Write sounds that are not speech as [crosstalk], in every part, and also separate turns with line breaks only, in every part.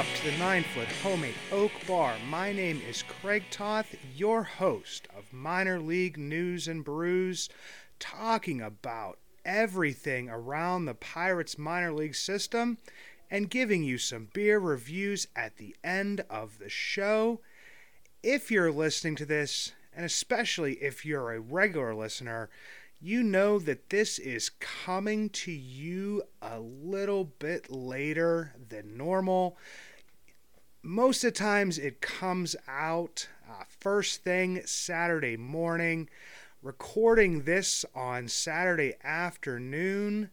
Up to the nine foot homemade oak bar. My name is Craig Toth, your host of Minor League News and Brews, talking about everything around the Pirates minor league system and giving you some beer reviews at the end of the show. If you're listening to this, and especially if you're a regular listener, you know that this is coming to you a little bit later than normal. Most of the times it comes out uh, first thing Saturday morning. Recording this on Saturday afternoon.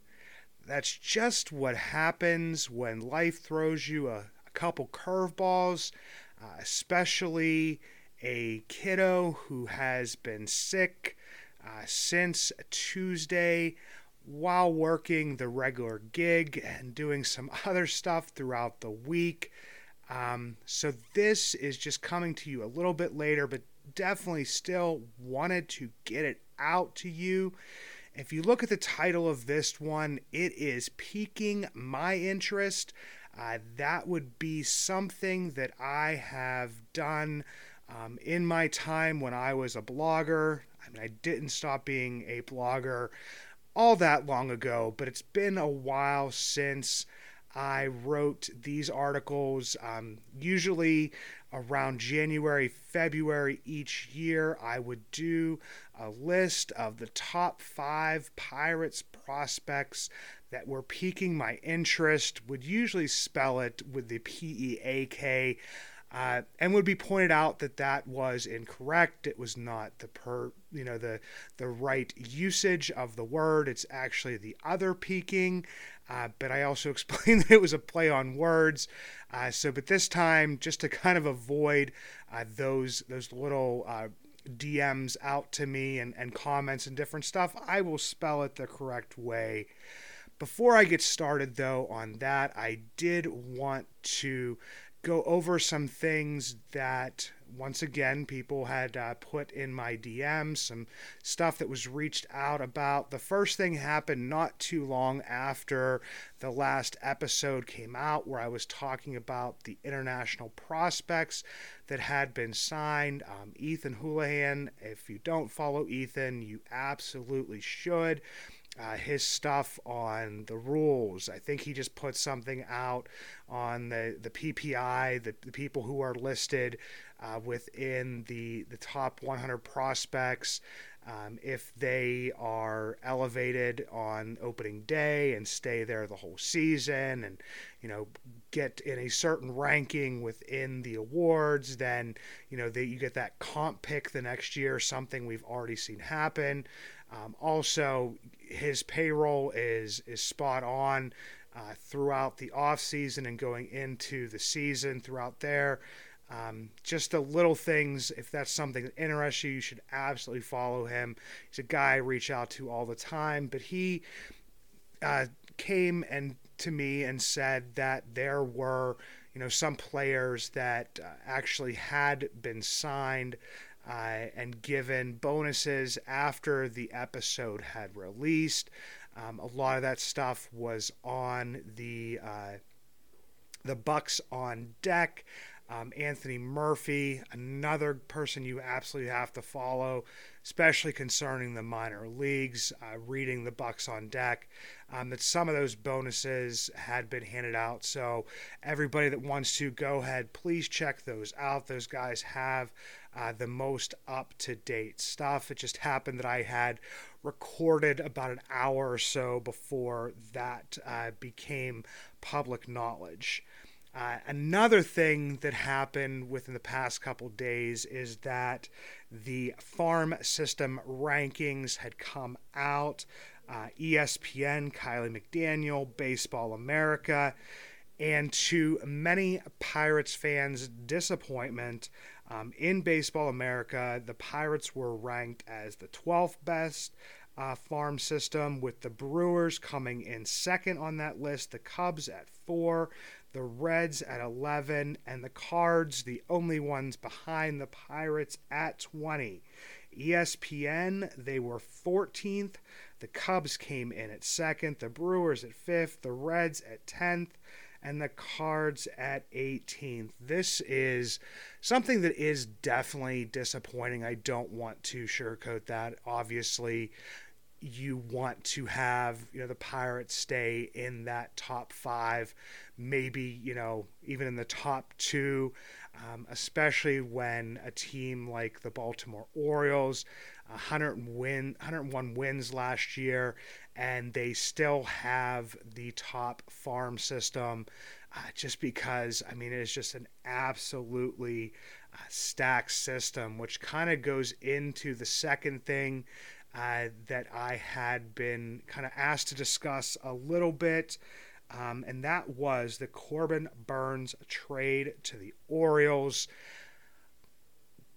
That's just what happens when life throws you a, a couple curveballs, uh, especially a kiddo who has been sick uh, since Tuesday while working the regular gig and doing some [laughs] other stuff throughout the week. Um, so this is just coming to you a little bit later, but definitely still wanted to get it out to you. If you look at the title of this one, it is piquing my interest. Uh, that would be something that I have done um, in my time when I was a blogger. I mean, I didn't stop being a blogger all that long ago, but it's been a while since I wrote these articles. Um, usually around January, February each year, I would do a list of the top five Pirates prospects that were piquing my interest, would usually spell it with the P E A K. Uh, and would be pointed out that that was incorrect. It was not the per, you know, the the right usage of the word. It's actually the other peaking. Uh, but I also [laughs] explained that it was a play on words. Uh, so, but this time, just to kind of avoid uh, those those little uh, DMs out to me and, and comments and different stuff, I will spell it the correct way. Before I get started, though, on that, I did want to go over some things that once again people had uh, put in my DMs, some stuff that was reached out about. The first thing happened not too long after the last episode came out, where I was talking about the international prospects that had been signed. Um, Ethan Hullihen, if you don't follow Ethan, you absolutely should uh, his stuff on the rules. I think he just put something out on the, the PPI, the, the people who are listed uh, within the, the top 100 prospects. Um, if they are elevated on opening day and stay there the whole season and you know get in a certain ranking within the awards then you know that you get that comp pick the next year something we've already seen happen um, also, his payroll is is spot on uh, throughout the off season and going into the season throughout there. Um, just the little things, if that's something that interests you, you should absolutely follow him. He's a guy I reach out to all the time, but he uh, came and to me and said that there were, you know, some players that uh, actually had been signed uh, and given bonuses after the episode had released. Um, a lot of that stuff was on the uh, the Bucs on deck. Um, Anthony Murphy, another person you absolutely have to follow, especially concerning the minor leagues. Uh, reading the Bucs on deck, um, that some of those bonuses had been handed out. So everybody that wants to go ahead, please check those out. Those guys have uh, the most up to date stuff. It just happened that I had recorded about an hour or so before that uh, became public knowledge. Uh, another thing that happened within the past couple days is that the farm system rankings had come out. Uh, ESPN, Kiley McDaniel, Baseball America, and to many Pirates fans' disappointment, um, in Baseball America, the Pirates were ranked as the 12th best uh, farm system, with the Brewers coming in second on that list, the Cubs at four, the Reds at 11, and the Cards, the only ones behind the Pirates, at 20. ESPN, they were 14th. The Cubs came in at second, the Brewers at fifth, the Reds at 10th, and the Cards at 18th. This is something that is definitely disappointing. I don't want to sugarcoat that. Obviously, you want to have you know the Pirates stay in that top five, maybe you know even in the top two, um, especially when a team like the Baltimore Orioles, 100 win 101 wins last year, and they still have the top farm system. Uh, just because I mean it is just an absolutely uh, stacked system, which kind of goes into the second thing uh, that I had been kind of asked to discuss a little bit. Um, and that was the Corbin Burnes trade to the Orioles.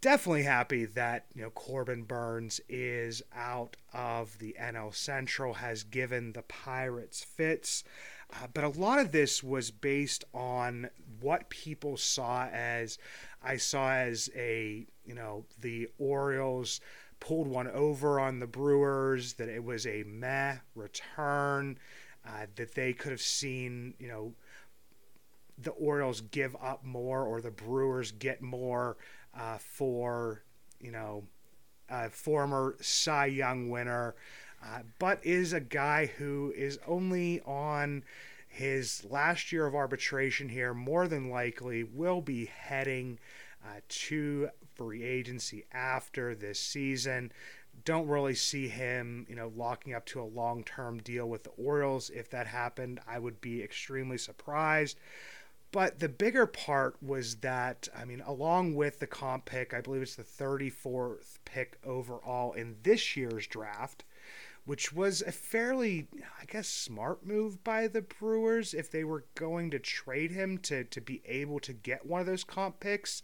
Definitely happy that you know Corbin Burnes is out of the NL Central, has given the Pirates fits. Uh, but a lot of this was based on what people saw as I saw as a you know the Orioles pulled one over on the Brewers, that it was a meh return, uh, that they could have seen, you know, the Orioles give up more or the Brewers get more uh, for, you know, a former Cy Young winner, uh, but is a guy who is only on his last year of arbitration here, more than likely will be heading uh, to free agency after this season. Don't really see him, you know, locking up to a long-term deal with the Orioles. If that happened, I would be extremely surprised. But the bigger part was that, I mean, along with the comp pick, I believe it's the 34th pick overall in this year's draft, which was a fairly, I guess, smart move by the Brewers if they were going to trade him to, to be able to get one of those comp picks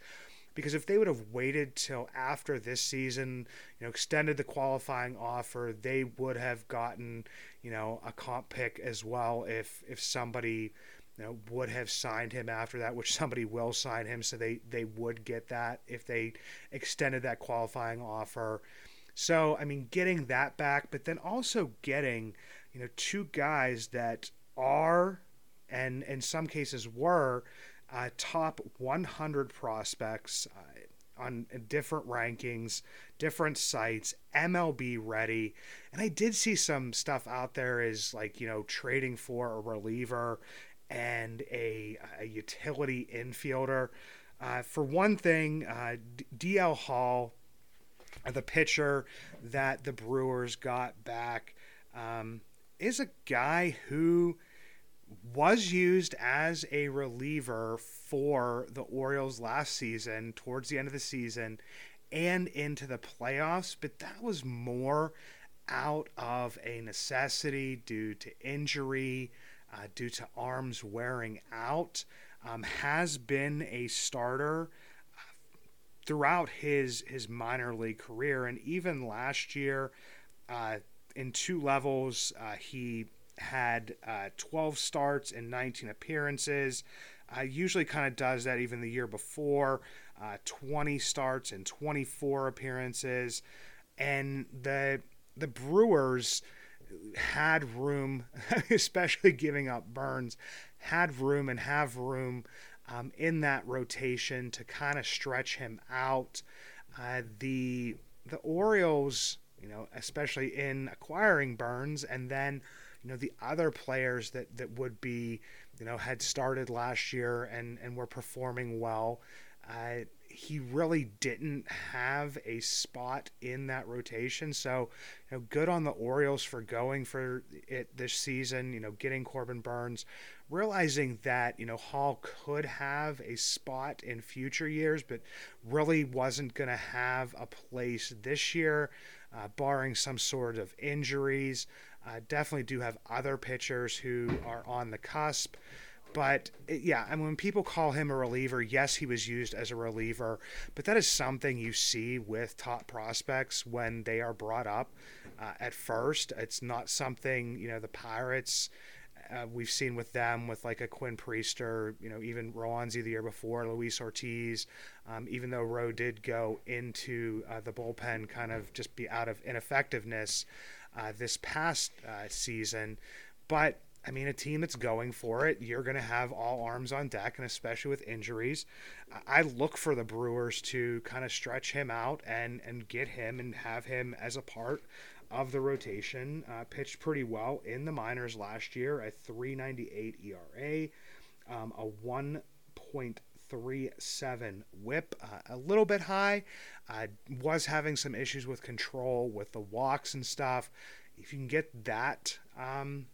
because if they would have waited till after this season, you know, extended the qualifying offer, they would have gotten, you know, a comp pick as well if if somebody you know, would have signed him after that, which somebody will sign him, so they they would get that if they extended that qualifying offer. So I mean, getting that back, but then also getting, you know, two guys that are and in some cases were uh, top 100 prospects uh, on different rankings, different sites, MLB ready. And I did see some stuff out there is like, you know, trading for a reliever and a, a utility infielder. Uh, for one thing, uh, DL Hall, the pitcher that the Brewers got back, um, is a guy who was used as a reliever for the Orioles last season, towards the end of the season, and into the playoffs, but that was more out of a necessity due to injury, uh, due to arms wearing out. Um, has been a starter uh, throughout his his minor league career, and even last year, uh, in two levels, uh, he had uh, 12 starts and 19 appearances. Uh, usually kind of does that even the year before. Uh, 20 starts and 24 appearances. And the the Brewers had room, [laughs] especially giving up Burnes, had room and have room um, in that rotation to kind of stretch him out. Uh, the the Orioles, you know, especially in acquiring Burnes and then you know the other players that that would be you know had started last year and and were performing well uh, he really didn't have a spot in that rotation. So you know good on the Orioles for going for it this season you know getting Corbin Burnes, realizing that you know Hall could have a spot in future years but really wasn't going to have a place this year uh, barring some sort of injuries uh, definitely do have other pitchers who are on the cusp. But yeah, I mean, when people call him a reliever, yes, he was used as a reliever, but that is something you see with top prospects when they are brought up uh, at first. It's not something, you know, the Pirates. Uh, we've seen with them with like a Quinn Priester, you know, even Roansy the year before, Luis Ortiz, um, even though Rowe did go into uh, the bullpen kind of just be out of ineffectiveness uh, this past uh, season. But I mean, a team that's going for it, you're going to have all arms on deck, and especially with injuries, I look for the Brewers to kind of stretch him out and and get him and have him as a part of the rotation. Uh, pitched pretty well in the minors last year, a 3.98 ERA, um, a 1.37 WHIP, uh, a little bit high. I was having some issues with control with the walks and stuff. If you can get that. Um,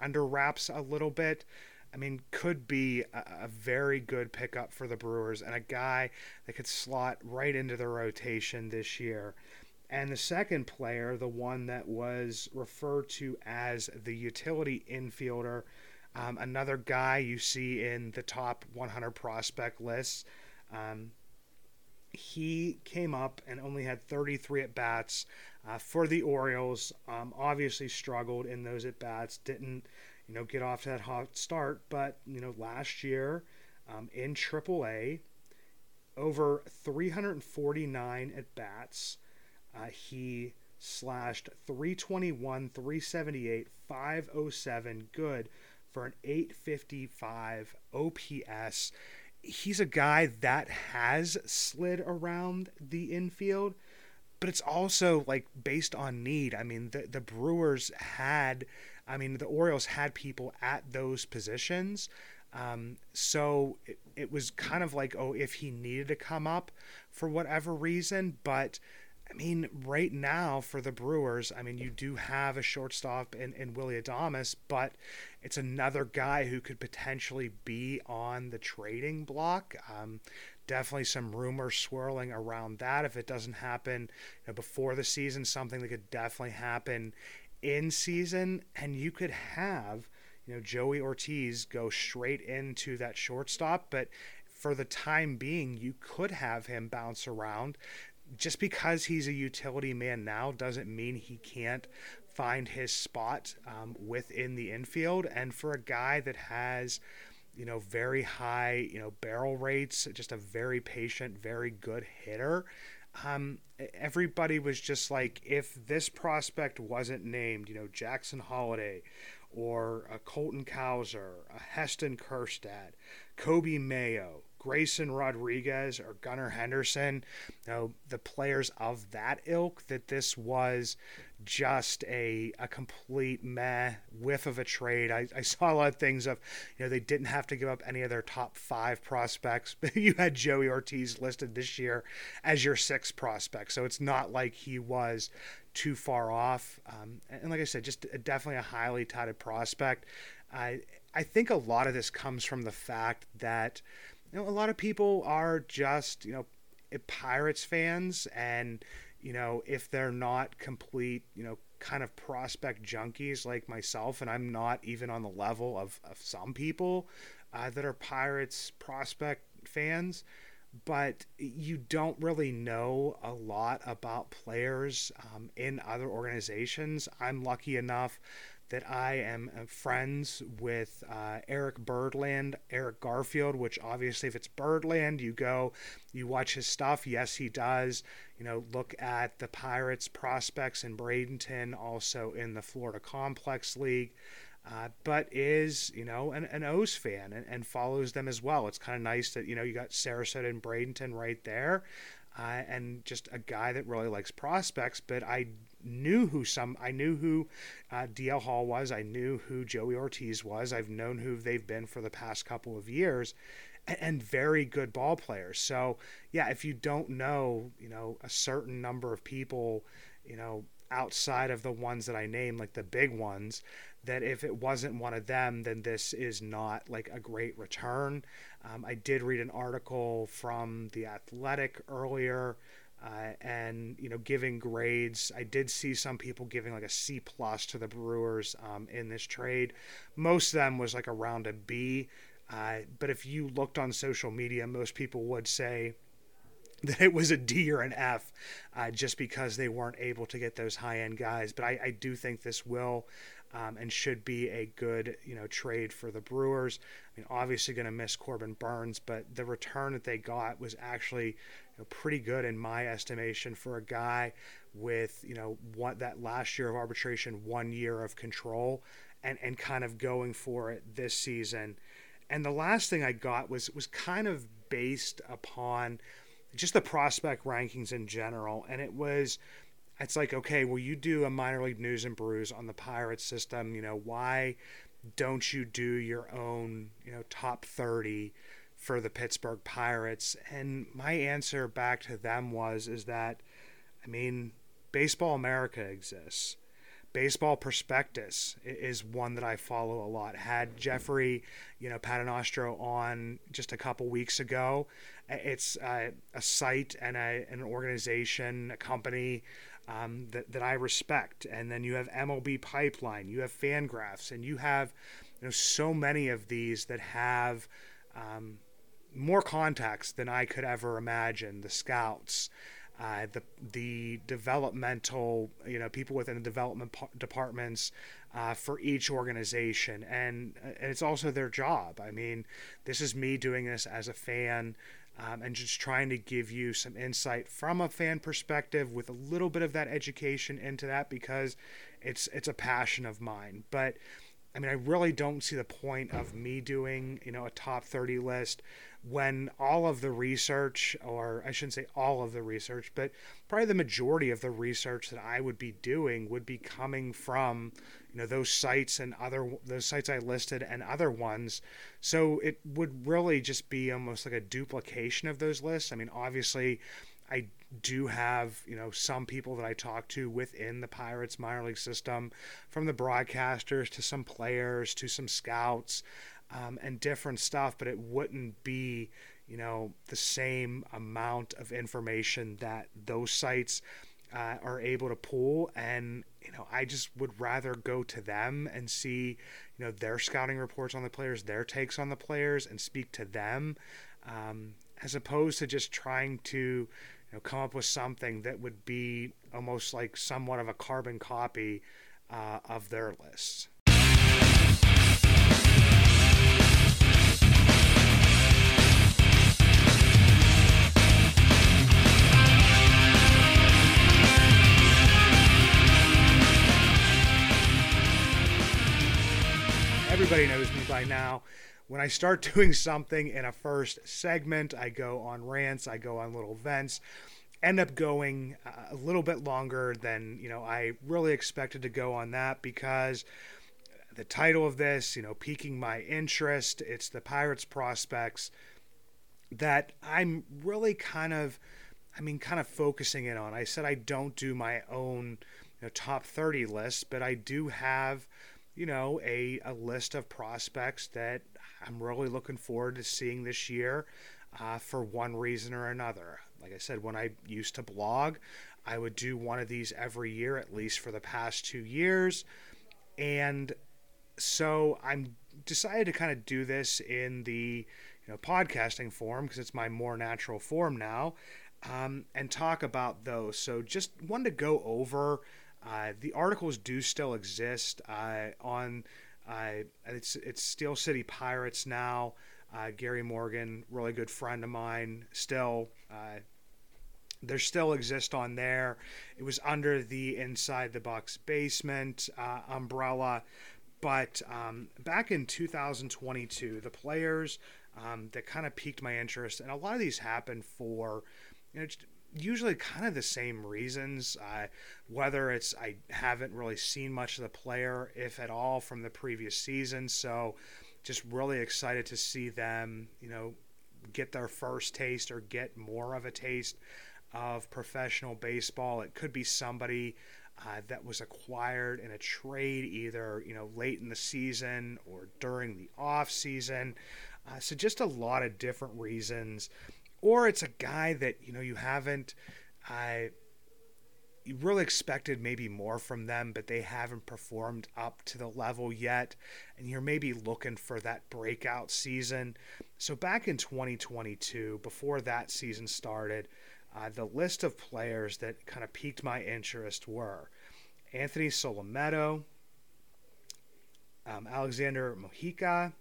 under wraps a little bit. I mean, could be a, a, very good pickup for the Brewers and a guy that could slot right into the rotation this year. And the second player, the one that was referred to as the utility infielder, um, another guy you see in the top 100 prospect lists. Um, he came up and only had 33 at bats uh, for the Orioles. Um, obviously struggled in those at bats. Didn't you know get off to that hot start, but you know last year um, in AAA, over 349 at bats. Uh, he slashed 321, 378, 507 good for an 855 OPS he's a guy that has slid around the infield, but it's also like based on need. I mean, the the Brewers had, I mean, the Orioles had people at those positions. Um, so it, it was kind of like, oh, if he needed to come up for whatever reason, but I mean, right now for the Brewers, I mean, you do have a shortstop in, in Willy Adames, but it's another guy who could potentially be on the trading block. Um, definitely some rumors swirling around that. If it doesn't happen you know, before the season, something that could definitely happen in season, and you could have you know Joey Ortiz go straight into that shortstop, but for the time being, you could have him bounce around just because he's a utility man now doesn't mean he can't find his spot um, within the infield. And for a guy that has, you know, very high, you know, barrel rates, just a very patient, very good hitter. Um, everybody was just like, if this prospect wasn't named, you know, Jackson Holliday or a Colton Cowser, a Heston Kjerstad, Coby Mayo, Grayson Rodriguez or Gunnar Henderson, you know, the players of that ilk, that this was just a, a complete meh whiff of a trade. I, I saw a lot of things of, you know, they didn't have to give up any of their top five prospects. [laughs] you had Joey Ortiz listed this year as your sixth prospect. So it's not like he was too far off. Um, and like I said, just definitely a highly touted prospect. I, I think a lot of this comes from the fact that you know, a lot of people are just, you know, Pirates fans, and, you know, if they're not complete, you know, kind of prospect junkies like myself, and I'm not even on the level of, of some people uh, that are Pirates prospect fans, but you don't really know a lot about players um, in other organizations. I'm lucky enough that I am uh, friends with uh, Eric Birdland, Eric Garfield, which obviously, if it's Birdland, you go, you watch his stuff. Yes, he does. You know, look at the Pirates prospects in Bradenton, also in the Florida Complex League. Uh, but is you know an, an O's fan and, and follows them as well. It's kind of nice that you know you got Sarasota and Bradenton right there, uh, and just a guy that really likes prospects. But I knew who some I knew who uh, DL Hall was. I knew who Joey Ortiz was. I've known who they've been for the past couple of years, and, very good ball players. So yeah, if you don't know, you know, a certain number of people, you know, outside of the ones that I named, like the big ones, that if it wasn't one of them, then this is not like a great return. Um, I did read an article from The Athletic earlier uh, and you know giving grades i did see some people giving like a c plus to the brewers um, in this trade most of them was like around a b uh, but if you looked on social media most people would say [laughs] that it was a D or an F uh, just because they weren't able to get those high end guys. But I, I, do think this will um, and should be a good you know trade for the Brewers. I mean, obviously going to miss Corbin Burnes, but the return that they got was actually know, pretty good in my estimation for a guy with you know what that last year of arbitration, one year of control, and and kind of going for it this season. And the last thing I got was was kind of based upon just the prospect rankings in general, and it was it's like okay well you do a minor league news and brews on the pirates system you know why don't you do your own you know top 30 for the pittsburgh pirates. And my answer back to them was is that i mean baseball america exists. Baseball prospectus is one that i follow a lot. Had jeffrey you know paternostro on just a couple weeks ago it's a, a site and a, an organization a company um, that, that I respect. And then you have MLB Pipeline, you have Fangraphs, and you have you know so many of these that have um, more contacts than I could ever imagine. The scouts. Uh, the the developmental you know people within the development departments uh, for each organization and, and it's also their job I mean this is me doing this as a fan um, and just trying to give you some insight from a fan perspective with a little bit of that education into that because it's it's a passion of mine. But I mean, I really don't see the point of me doing you know a top 30 list when all of the research, or I shouldn't say all of the research, but probably the majority of the research that I would be doing would be coming from you know those sites and other those sites I listed and other ones. So it would really just be almost like a duplication of those lists. I mean, obviously, I do have you know some people that I talk to within the Pirates minor league system, from the broadcasters to some players to some scouts, um, and different stuff. But it wouldn't be you know the same amount of information that those sites uh, are able to pull and you know i just would rather go to them and see you know their scouting reports on the players their takes on the players and speak to them um, as opposed to just trying to you know come up with something that would be almost like somewhat of a carbon copy uh, of their list. everybody knows me by now. When I start [laughs] doing something in a first segment, I go on rants, I go on little vents, end up going uh, a little bit longer than, you know, I really expected to go on that because the title of this, you know, piquing my interest, it's the Pirates prospects that I'm really kind of I mean kind of focusing in on. I said I don't do my own you know, top 30 list, but I do have you know, a, a list of prospects that I'm really looking forward to seeing this year uh, for one reason or another. Like I said, when I used to blog, I would do one of these every year, at least for the past two years. And so I'm decided to kind of do this in the you know podcasting form because it's my more natural form now um, and talk about those so just wanted to go over uh, the articles do still exist uh, on uh, it's it's Steel City Pirates now. Uh, Gary Morgan, really good friend of mine, still. Uh, they still exist on there. It was under the Inside the Bucs basement umbrella, but um, back in 2022, the players um, that kind of piqued my interest, and a lot of these happened for you know usually kind of the same reasons. Uh, whether it's I haven't really seen much of the player, if at all, from the previous season, so just really excited to see them, you know, get their first taste or get more of a taste of professional baseball. It could be somebody. Uh, that was acquired in a trade either you know late in the season or during the off season uh, so just a lot of different reasons or it's a guy that you know you haven't uh, you really expected maybe more from them but they haven't performed up to the level yet and you're maybe looking for that breakout season. So back in 2022 before that season started uh, the list of players that kind of piqued my interest were anthony solometo um, Alexander Mojica,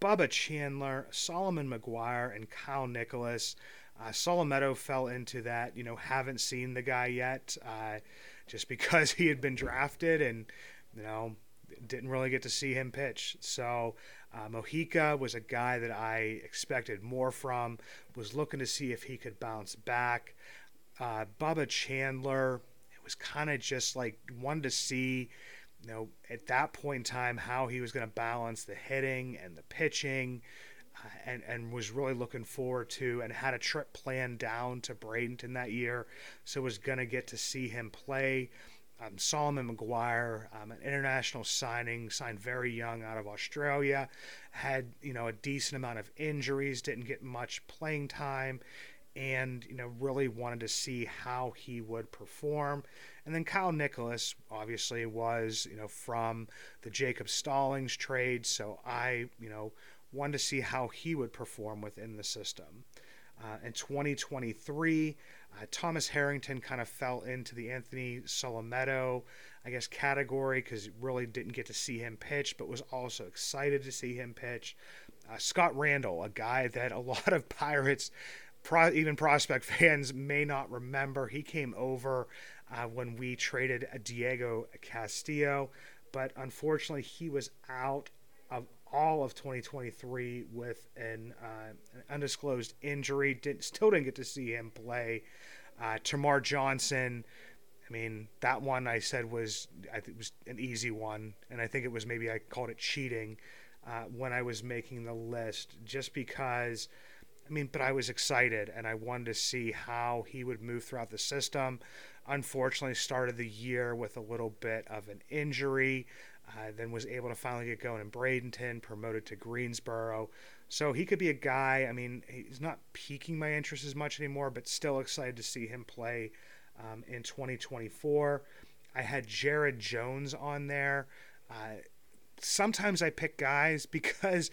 Bubba Chandler, Solomon Maguire, and Kyle Nicolas. Uh, Solometo fell into that, you know, haven't seen the guy yet, uh, just [laughs] because he had been drafted and, you know, didn't really get to see him pitch. So uh, Mojica was a guy that I expected more from, was looking to see if he could bounce back. Uh, Bubba Chandler, it was kind of just like wanted to see, you know, at that point in time how he was going to balance the hitting and the pitching. Uh, and, and was really looking forward to and had a trip planned down to Bradenton that year, so was going to get to see him play. Um, Solomon Maguire, um, an international signing, signed very young out of Australia, had you know a decent amount of injuries, didn't get much playing time, and you know really wanted to see how he would perform. And then Kyle Nicolas obviously was you know from the Jacob Stallings trade, so I you know wanted to see how he would perform within the system. Uh, in 2023, uh, Thomas Harrington kind of fell into the Anthony Solometo, I guess, category because really didn't get to see him pitch, but was also excited to see him pitch. Uh, Scott Randall, a guy that a [laughs] lot of Pirates, pro- even prospect fans, may not remember. He came over uh, when we traded Diego Castillo, but unfortunately, he was out of all of 2023 with an, uh, an undisclosed injury. Didn't, still didn't get to see him play. Uh, Termarr Johnson, I mean, that one I said was I was an easy one, and I think it was maybe I called it cheating uh, when I was making the list, just because. I mean, but I was excited and I wanted to see how he would move throughout the system. Unfortunately, started the year with a little bit of an injury. Uh, then was able to finally get going in Bradenton, promoted to Greensboro. So he could be a guy. I mean, he's not piquing my interest as much anymore, but still excited to see him play um, in 2024. I had Jared Jones on there. Uh, sometimes I pick guys [laughs] because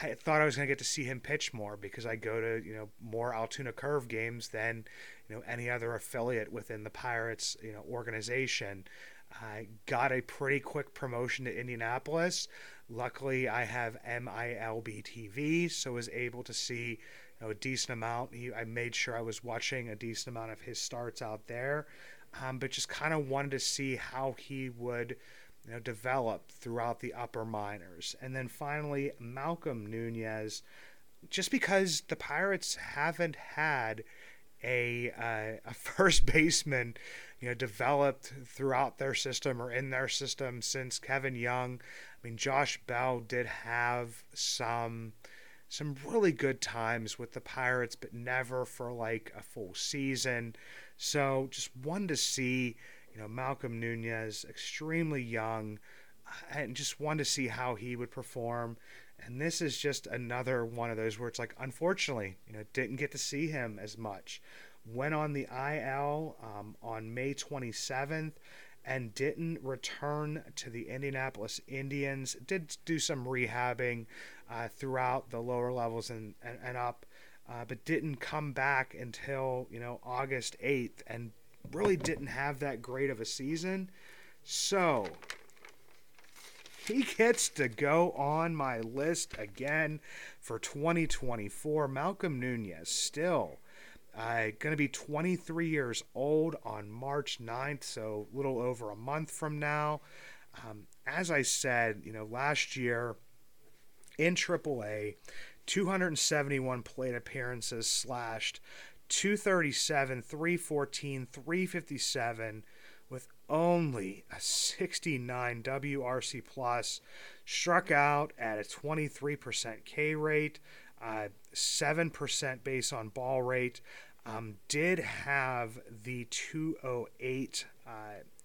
I thought I was going to get to see him pitch more because I go to you know more Altoona Curve games than you know any other affiliate within the Pirates you know organization. I got a pretty quick promotion to Indianapolis. Luckily, I have MILB TV, so was able to see you know, a decent amount. He, I made sure I was watching a decent amount of his starts out there, um, but just kind of wanted to see how he would you know, develop throughout the upper minors. And then finally, Malcom Nunez, just because the Pirates haven't had a, uh, a first baseman you know developed throughout their system or in their system since Kevin Young. I mean, Josh Bell did have some some really good times with the Pirates, but never for like a full season. So just wanted to see, you know, Malcom Nunez, extremely young, uh, and just wanted to see how he would perform. And this is just another one of those where it's like, unfortunately, you know, didn't get to see him as much went on the IL um, on May 27th and didn't return to the Indianapolis Indians. Did do some rehabbing uh, throughout the lower levels and, and, and up, uh, but didn't come back until you know August 8th, and really didn't have that great of a season. So [laughs] he gets to go on my list again for 2024. Malcom Nunez still uh, going to be 23 years old on March 9th, so a little over a month from now. Um, as I said, you know, last year in AAA, 271 plate appearances slashed 237, 314, 357 with only a 69 WRC plus, struck out at a 23% K rate, uh, 7% base on ball rate, um, did have the 208 uh,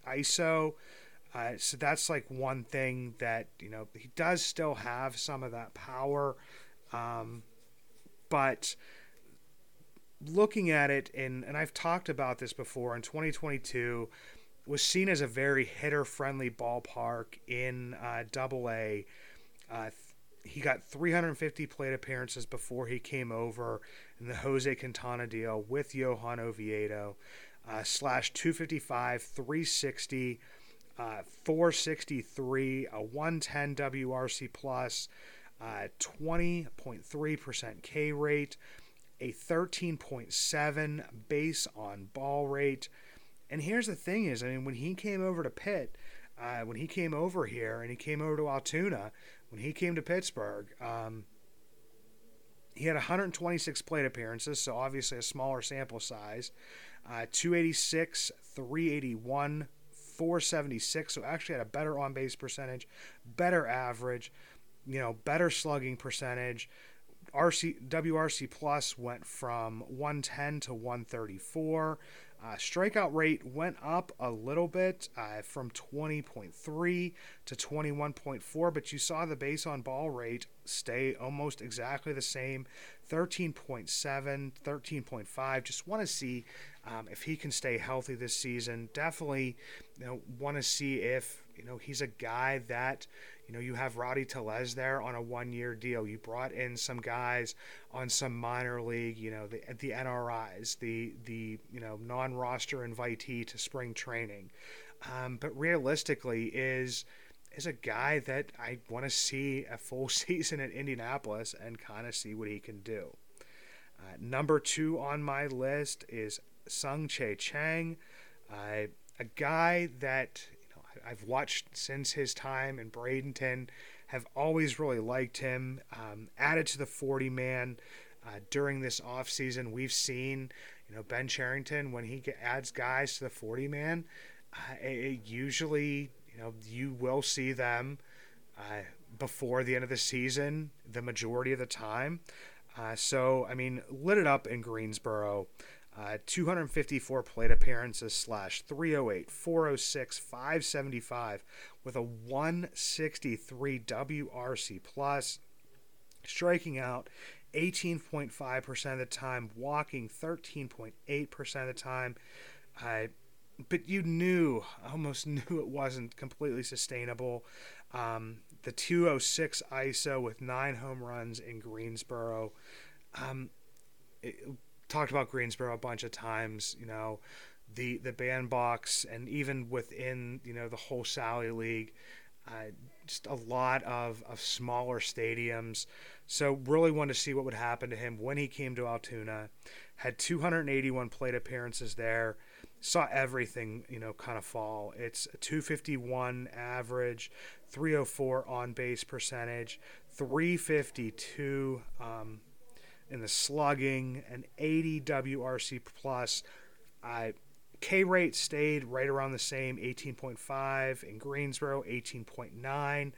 ISO. Uh, so that's like one thing that, you know, he does still have some of that power. Um, but looking at it, in, and I've talked about this before, in 2022, was seen as a very hitter friendly ballpark in uh, Double A. Uh, he got 350 plate appearances before he came over in the Jose Quintana deal with Johan Oviedo, uh, slash 255, 360, uh, 463, a 110 WRC plus, uh, 20.3% K rate, a 13.7 base on ball rate. And here's the thing is, I mean, when he came over to Pitt, uh, when he came over here and he came over to Altoona, when he came to Pittsburgh, um, he had 126 plate appearances, so obviously a smaller sample size. Uh, 286, 381, 476, so actually had a better on base percentage, better average, you know, better slugging percentage. RC WRC plus went from 110 to 134. Uh, strikeout rate went up a little bit uh, from 20.3 to 21.4, but you saw the base on ball rate stay almost exactly the same 13.7, 13.5. Just want to see um, if he can stay healthy this season. Definitely you know, want to see if you know he's a guy that you know, you have Rowdy Tellez there on a one-year deal. You brought in some guys on some minor league, you know, the the NRIs, the the you know non-roster invitee to spring training. Um, but realistically, is is a guy that I want to see a full [laughs] season at Indianapolis and kind of see what he can do. Uh, number two on my list is Tsung-Che Cheng, uh, a guy that I've watched since his time in Bradenton, have always really liked him. Um, added to the 40 man uh, during this offseason, we've seen, you know, Ben Cherington, when he adds guys to the 40 man, uh, it, it usually, you know, you will see them uh, before the end of the season the majority of the time. Uh, so, I mean, lit it up in Greensboro. Uh, 254 plate appearances slash 308, 406, 575 with a 163 WRC plus, striking out 18.5% of the time, walking 13.8% of the time. Uh, but you knew, almost [laughs] knew it wasn't completely sustainable. Um, the 206 ISO with nine home runs in Greensboro. Um, it, talked about Greensboro a bunch of times. You know, the the bandbox, and even within you know the whole Sally League, uh, just a lot of of smaller stadiums. So really wanted to see what would happen to him when he came to Altoona. Had 281 plate appearances there. Saw everything, you know, kind of fall. It's a 251 average, 304 on base percentage, 352 um, in the slugging, an 80 WRC plus. Uh, K rate stayed right around the same 18.5 in Greensboro, 18.9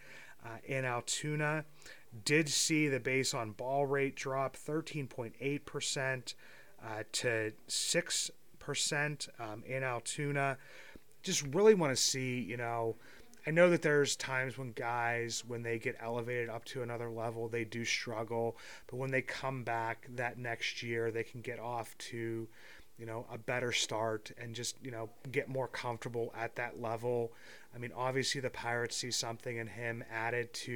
uh, in Altoona. Did see the base on ball rate drop 13.8% uh, to 6% um, in Altoona. Just really want to see, you know, I know that there's times when guys, when they get elevated up to another level, they do struggle. But when they come back that next year, they can get off to, you know, a better start and just, you know, get more comfortable at that level. I mean, obviously the Pirates see something in him added to,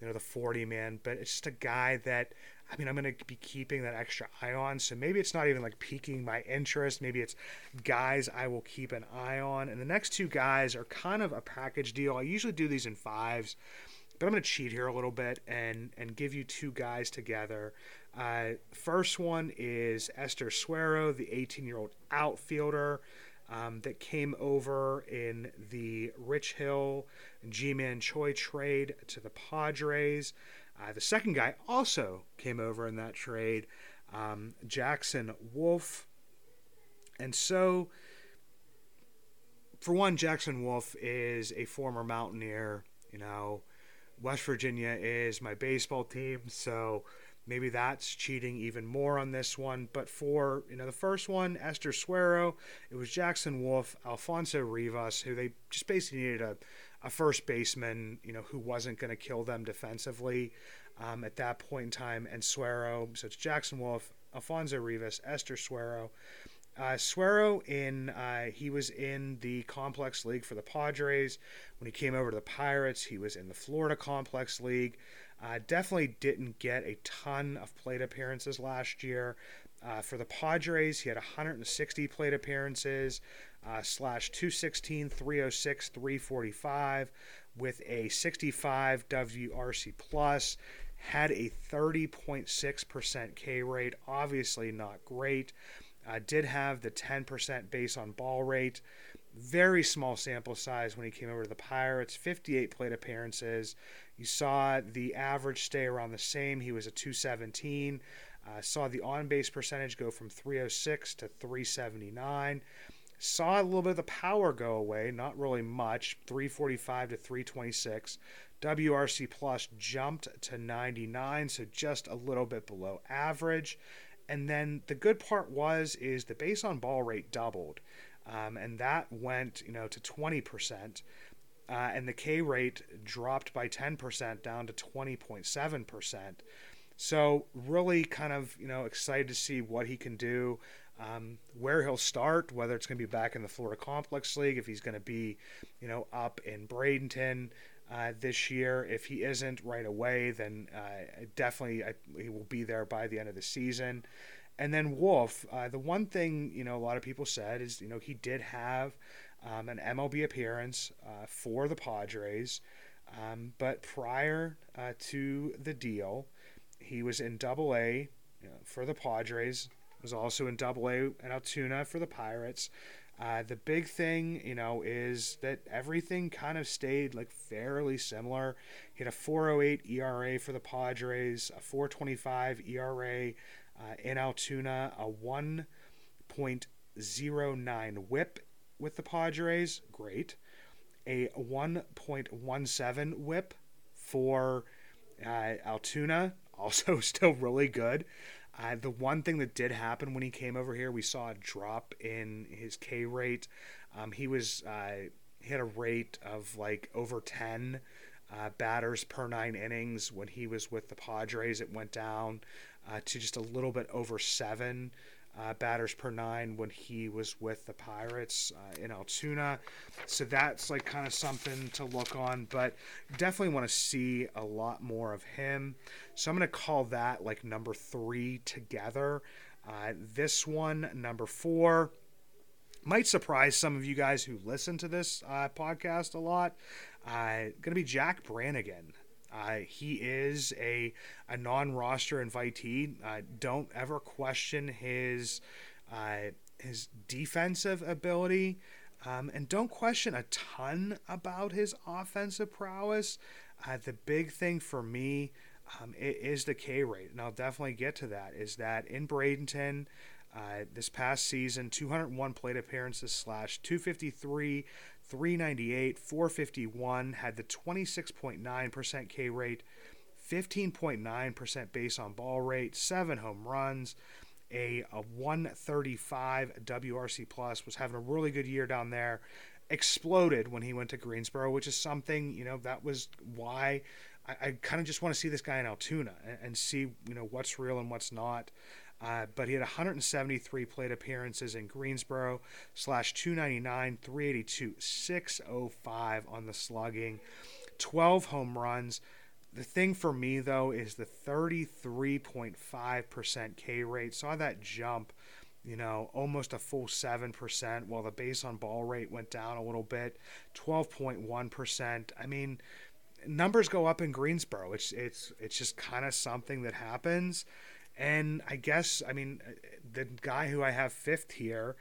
you know, the 40 man, but it's just a guy that I mean, I'm going to be keeping that extra eye on. So maybe it's not even like piquing my interest. Maybe it's guys I will keep an eye on. And the next two guys are kind of a package deal. I usually do these in fives, but I'm going to cheat here a little bit and, and give you two guys together. Uh, first one is Esteury Suero, the 18 year old outfielder. Um, that came over in the Rich Hill Ji-Man Choi trade to the Padres. Uh, the second guy also came over in that trade, um, Jackson Wolf. And so, for one, Jackson Wolf is a former Mountaineer. You know, West Virginia is my baseball team, so maybe that's cheating even more on this one. But for you know the first one, Esteury Suero, it was Jackson Wolf, Alfonso Rivas, who they just basically needed a a first baseman, you know, who wasn't going to kill them defensively um, at that point in time, and Suero. So it's Jackson Wolf, Alfonso Rivas, Esteury Suero. Uh, Suero in uh, he was in the complex league for the Padres when he came over to the Pirates. He was in the Florida complex league. Uh, definitely didn't get a ton of plate appearances last year. Uh, for the Padres, he had 160 plate appearances, uh, slash 216, 306, 345, with a 65 WRC plus. Had a 30.6% K rate, obviously not great. Uh, did have the 10% base on ball rate. Very small sample size when he came over to the Pirates. 58 plate appearances. You saw the average stay around the same. He was a 217. Uh, saw the on base percentage go from 306 to 379. Saw a little bit of the power go away, not really much, 345 to 326. WRC plus jumped to 99, so just a little bit below average. And then the good part was is the base on ball rate doubled, um, and that went you know to 20%. Uh, and the K rate dropped by 10% down to 20.7%. So really kind of, you know, excited to see what he can do, um, where he'll start, whether it's going to be back in the Florida Complex League, if he's going to be, you know, up in Bradenton uh, this year. If he isn't right away, then uh, definitely I, he will be there by the end of the season. And then Wolf, uh, the one thing, you know, a lot of people said is, you know, he did have um, an MLB appearance uh, for the Padres. Um, but prior uh, to the deal, he was in Double A you know, for the Padres. Was also in Double A in Altoona for the Pirates. Uh, the big thing, you know, is that everything kind of stayed like fairly similar. He had a 4.08 ERA for the Padres, a 4.25 ERA uh, in Altoona, a 1.09 WHIP with the Padres, great. A 1.17 WHIP for uh, Altoona, also [laughs] still really good. Uh, the one thing that did happen when he came over here, we saw a drop in his K rate. Um, he was uh, he had a rate of like over ten uh, batters per nine innings when he was with the Padres. It went down uh, to just a little bit over seven uh, batters per nine when he was with the Pirates uh, in Altoona. So that's like kind of something to look on, but definitely want to see a lot more of him. So I'm going to call that like number three together. Uh, this one, number four, might surprise some of you guys who listen to this uh, podcast a lot. Uh, going to be Jack Brannigan. Uh, he is a, a non roster invitee. Uh, don't ever question his uh, his defensive ability. Um, and don't question a ton about his offensive prowess. Uh, the big thing for me um, is the K rate, and I'll definitely get to that. Is that in Bradenton uh, this past season, 201 plate appearances slash 253 398, 451, had the 26.9% K rate, 15.9% base on ball rate, seven home runs, a, a 135 WRC plus, was having a really good year down there. Exploded when he went to Greensboro, which is something, you know, that was why I, I kind of just want to see this guy in Altoona and, and see, you know, what's real and what's not. Uh, but he had 173 plate appearances in Greensboro, slash 299, 382, 605 on the slugging, 12 home runs. The thing for me, though, is the 33.5% K rate. Saw that jump, you know, almost a full 7%, while the base on ball rate went down a little bit, 12.1%. I mean, numbers go up in Greensboro. It's, it's, it's just kind of something that happens and I guess I mean the guy who I have fifth here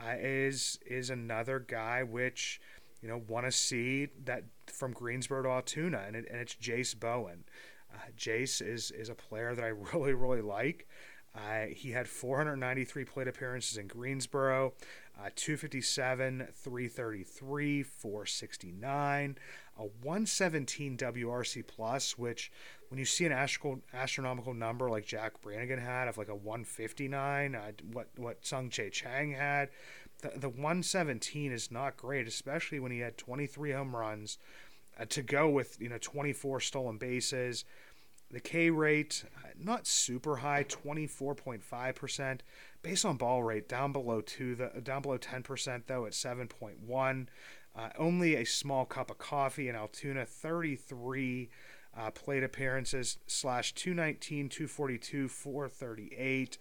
uh, is is another guy which you know want to see that from Greensboro to Altoona, and, it, and it's Jase Bowen. Uh, Jase is is a player that I [laughs] really really like. Uh, he had 493 plate appearances in Greensboro, uh, 257, 333, 469, a 117 WRC plus, which when you see an astronomical, astronomical number like Jack Brannigan had of like a 159, uh, what what Tsung-Che Cheng had, the, the 117 is not great, especially when he had 23 home runs uh, to go with you know 24 stolen bases. The K rate uh, not super high, 24.5 percent. Based on ball rate down below two, the down below 10 percent though at 7.1. Uh, only a small cup of coffee in Altoona, 33 uh, plate appearances slash 219, 242, 438.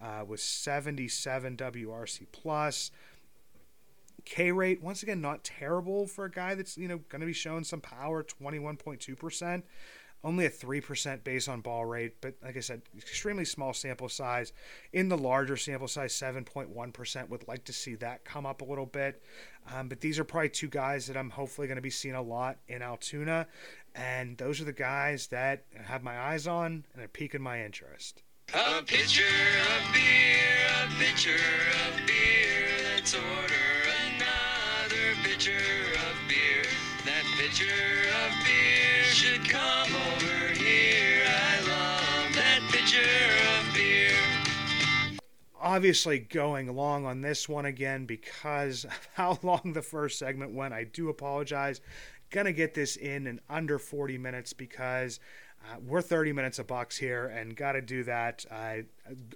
uh, with 77 WRC plus. K rate once again not terrible for a guy that's you know going to be showing some power, 21.2 percent only a 3% base on ball rate, but like I said, extremely small sample size. In the larger sample size, 7.1%, would like to see that come up a little bit. Um, but these are probably two guys that I'm hopefully going to be seeing a lot in Altoona. And those are the guys that I have my eyes on and are piquing my interest. A pitcher of beer, a pitcher of beer, let's order another pitcher of beer. That pitcher of beer should come over here. I love that pitcher. Obviously, going long on this one again because of [laughs] how long the first segment went. I do apologize. Gonna get this in in under 40 minutes because uh, we're 30 minutes a box here and got to do that. I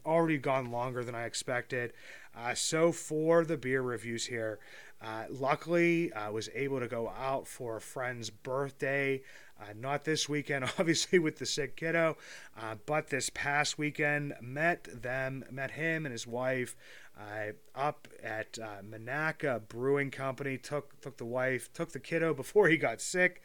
already gone longer than I expected. Uh, so for the beer reviews here, uh, luckily I was able to go out for a friend's birthday. Uh, not this weekend, [laughs] obviously with the sick kiddo, uh, but this past weekend met them, met him and his wife up at Monaca Brewing Company. Took took the wife, took the kiddo before he got sick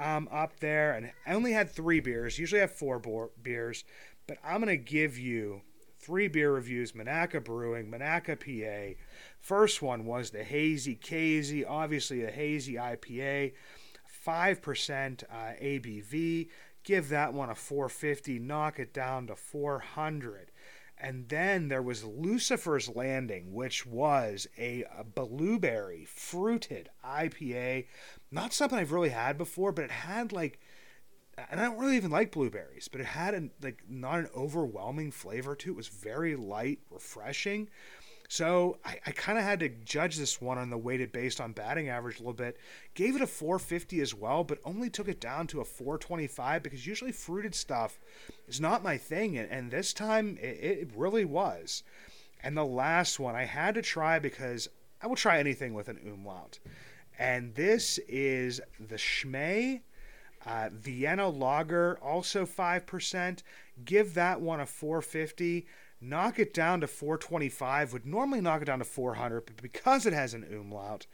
um, up there, and I only had three beers. Usually I have four bo- beers, but I'm gonna give you three beer reviews. Monaca Brewing, Monaca, PA. First one was the Hazy Casey, obviously a hazy IPA, five percent uh, ABV. Give that one a 450. Knock it down to 400. And then there was Lucifer's Landing, which was a, a, blueberry fruited IPA. Not something I've really had before, but it had like, and I don't really even like blueberries, but it had a, like not an overwhelming flavor to it. It was very light, refreshing. So I, I kind of had to judge this one on the weighted based on batting average a little bit. Gave it a 450 as well, but only took it down to a 425 because usually fruited stuff is not my thing, and, and this time it, it really was. And the last one I had to try because I will try anything with an umlaut. And this is the Schmay uh, Vienna Lager, also 5%. Give that one a 450 knock it down to 425 would normally knock it down to 400 but because it has an umlaut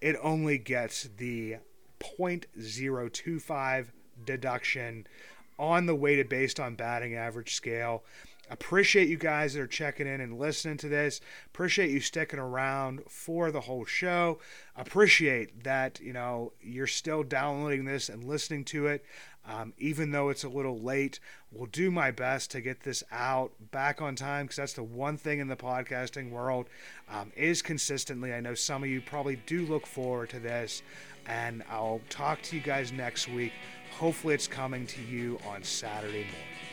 it only gets the 0.025 deduction on the weighted based on batting average scale appreciate you guys that are checking in and listening to this appreciate you sticking around for the whole show appreciate that you know you're still downloading this and listening to it um, even though it's a little late, We'll do my best to get this out back on time because that's the one thing in the podcasting world um, is consistently. I know some of you probably do look forward to this, and I'll talk to you guys next week. Hopefully, it's coming to you on Saturday morning.